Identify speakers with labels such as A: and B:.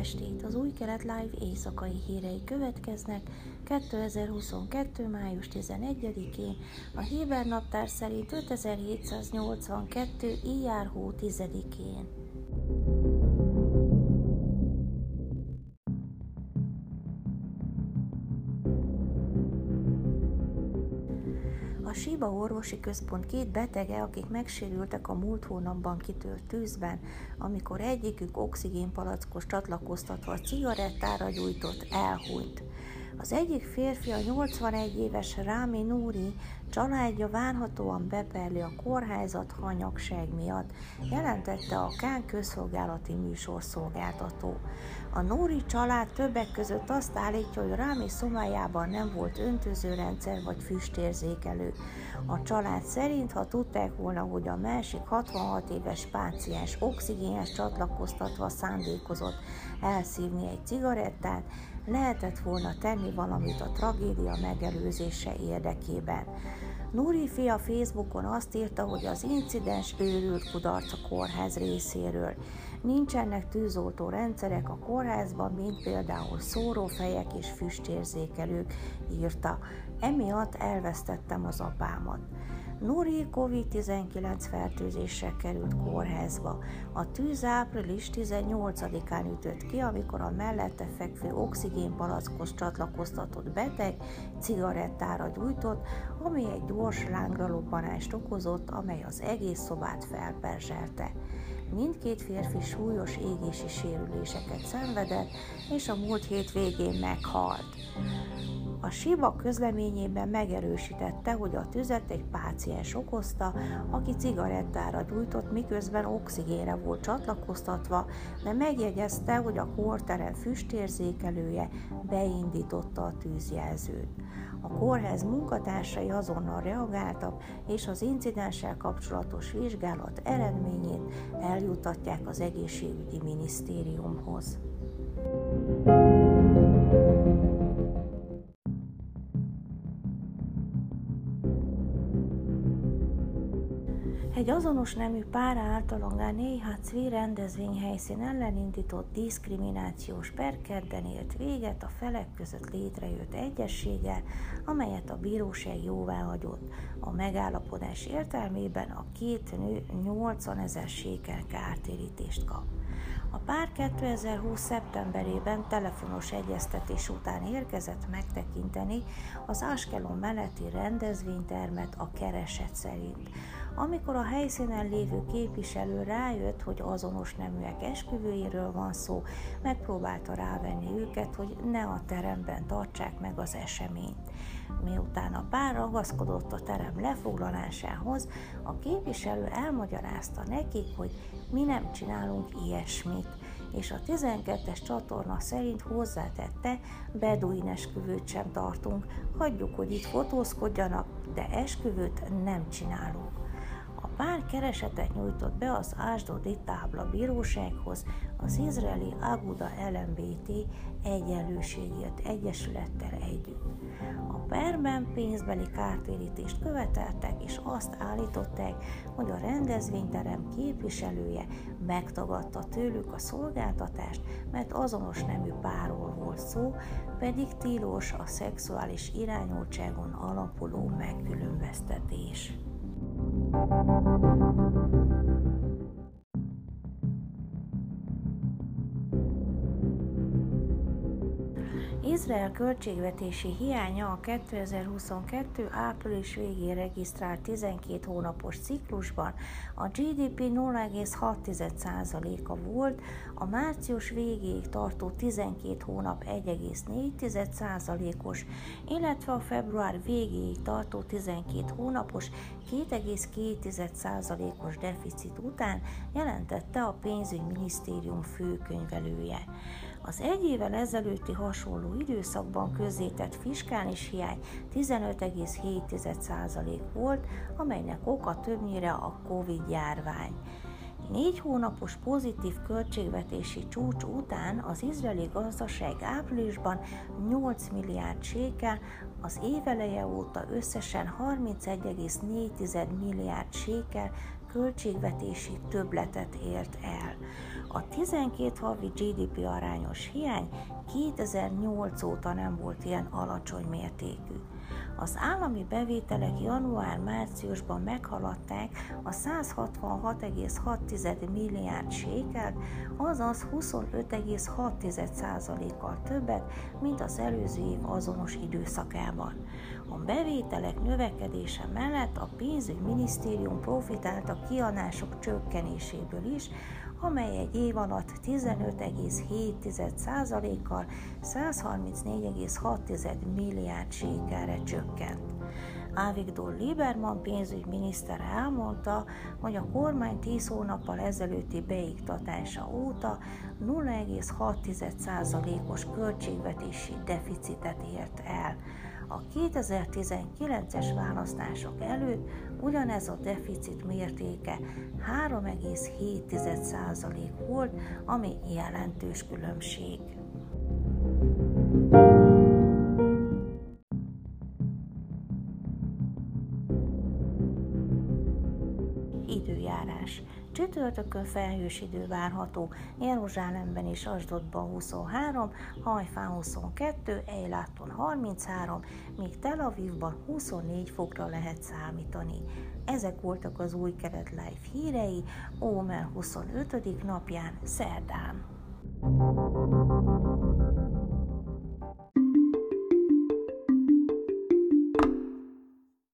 A: estét! Az új kelet live éjszakai hírei következnek 2022. május 11-én, a Héber naptár szerint 5782. íjár hó 10-én. A Siba Orvosi Központ két betege, akik megsérültek a múlt hónapban kitört tűzben, amikor egyikük oxigénpalackos csatlakoztatva a cigarettára gyújtott, elhunyt. Az egyik férfi, a 81 éves Rámi Núri családja várhatóan beperli a kórházat hanyagság miatt, jelentette a Kán közszolgálati műsorszolgáltató. A Nóri család többek között azt állítja, hogy Rámi szomájában nem volt öntözőrendszer vagy füstérzékelő. A család szerint, ha tudták volna, hogy a másik 66 éves páciens oxigénes csatlakoztatva szándékozott elszívni egy cigarettát, lehetett volna tenni valamit a tragédia megelőzése érdekében. Nuri fia Facebookon azt írta, hogy az incidens őrült kudarc a kórház részéről. Nincsenek tűzoltó rendszerek a kórházban, mint például szórófejek és füstérzékelők, írta. Emiatt elvesztettem az apámat. Nuri COVID-19 fertőzéssel került kórházba. A tűz április 18-án ütött ki, amikor a mellette fekvő oxigénpalackos csatlakoztatott beteg cigarettára gyújtott, ami egy gyors lángralobbanást okozott, amely az egész szobát felperzselte. Mindkét férfi súlyos égési sérüléseket szenvedett, és a múlt hét végén meghalt. A SIBA közleményében megerősítette, hogy a tüzet egy páciens okozta, aki cigarettára gyújtott, miközben oxigénre volt csatlakoztatva, de megjegyezte, hogy a kórterem füstérzékelője beindította a tűzjelzőt. A kórház munkatársai azonnal reagáltak, és az incidenssel kapcsolatos vizsgálat eredményét eljutatják az egészségügyi minisztériumhoz. Egy azonos nemű pár által a Néhacvi rendezvényhelyszín ellen indított diszkriminációs per kedden ért véget a felek között létrejött egyességgel, amelyet a bíróság jóvá hagyott. A megállapodás értelmében a két nő 80 ezer sékel kártérítést kap. A pár 2020. szeptemberében telefonos egyeztetés után érkezett megtekinteni az Askelon melletti rendezvénytermet a kereset szerint. Amikor a helyszínen lévő képviselő rájött, hogy azonos neműek esküvőjéről van szó, megpróbálta rávenni őket, hogy ne a teremben tartsák meg az eseményt. Miután a pár ragaszkodott a terem lefoglalásához, a képviselő elmagyarázta nekik, hogy mi nem csinálunk ilyesmit, és a 12-es csatorna szerint hozzátette, beduin esküvőt sem tartunk, hagyjuk, hogy itt fotózkodjanak, de esküvőt nem csinálunk pár keresetet nyújtott be az Ásdodi tábla bírósághoz az izraeli Aguda LMBT egyenlőségért egyesülettel együtt. A perben pénzbeli kártérítést követeltek, és azt állították, hogy a rendezvényterem képviselője megtagadta tőlük a szolgáltatást, mert azonos nemű párról volt szó, pedig tilos a szexuális irányultságon alapuló megkülönböztetés. Thank you. Izrael költségvetési hiánya a 2022. április végén regisztrált 12 hónapos ciklusban a GDP 0,6%-a volt, a március végéig tartó 12 hónap 1,4%-os, illetve a február végéig tartó 12 hónapos 2,2%-os deficit után jelentette a pénzügyminisztérium főkönyvelője. Az egy évvel ezelőtti hasonló időszakban közzétett fiskális hiány 15,7% volt, amelynek oka többnyire a COVID-járvány. Négy hónapos pozitív költségvetési csúcs után az izraeli gazdaság áprilisban 8 milliárd sékel, az éveleje óta összesen 31,4 milliárd sékel költségvetési többletet ért el. A 12 havi GDP arányos hiány 2008 óta nem volt ilyen alacsony mértékű. Az állami bevételek január-márciusban meghaladták a 166,6 milliárd sékelt, azaz 25,6%-kal többet, mint az előző év azonos időszakában. A bevételek növekedése mellett a pénzügyminisztérium profitált a kiadások csökkenéséből is, amely egy év alatt 15,7%-kal 134,6 milliárd sékelre csökkent. Avigdor Lieberman pénzügyminiszter elmondta, hogy a kormány 10 hónappal ezelőtti beiktatása óta 0,6%-os költségvetési deficitet ért el, a 2019-es választások előtt ugyanez a deficit mértéke 3,7% volt, ami jelentős különbség. Csütörtökön felhős idő várható, Jeruzsálemben és Asdodban 23, Hajfán 22, Eiláton 33, míg Tel Avivban 24 fokra lehet számítani. Ezek voltak az új kelet live hírei, Ómer 25. napján, szerdán. thank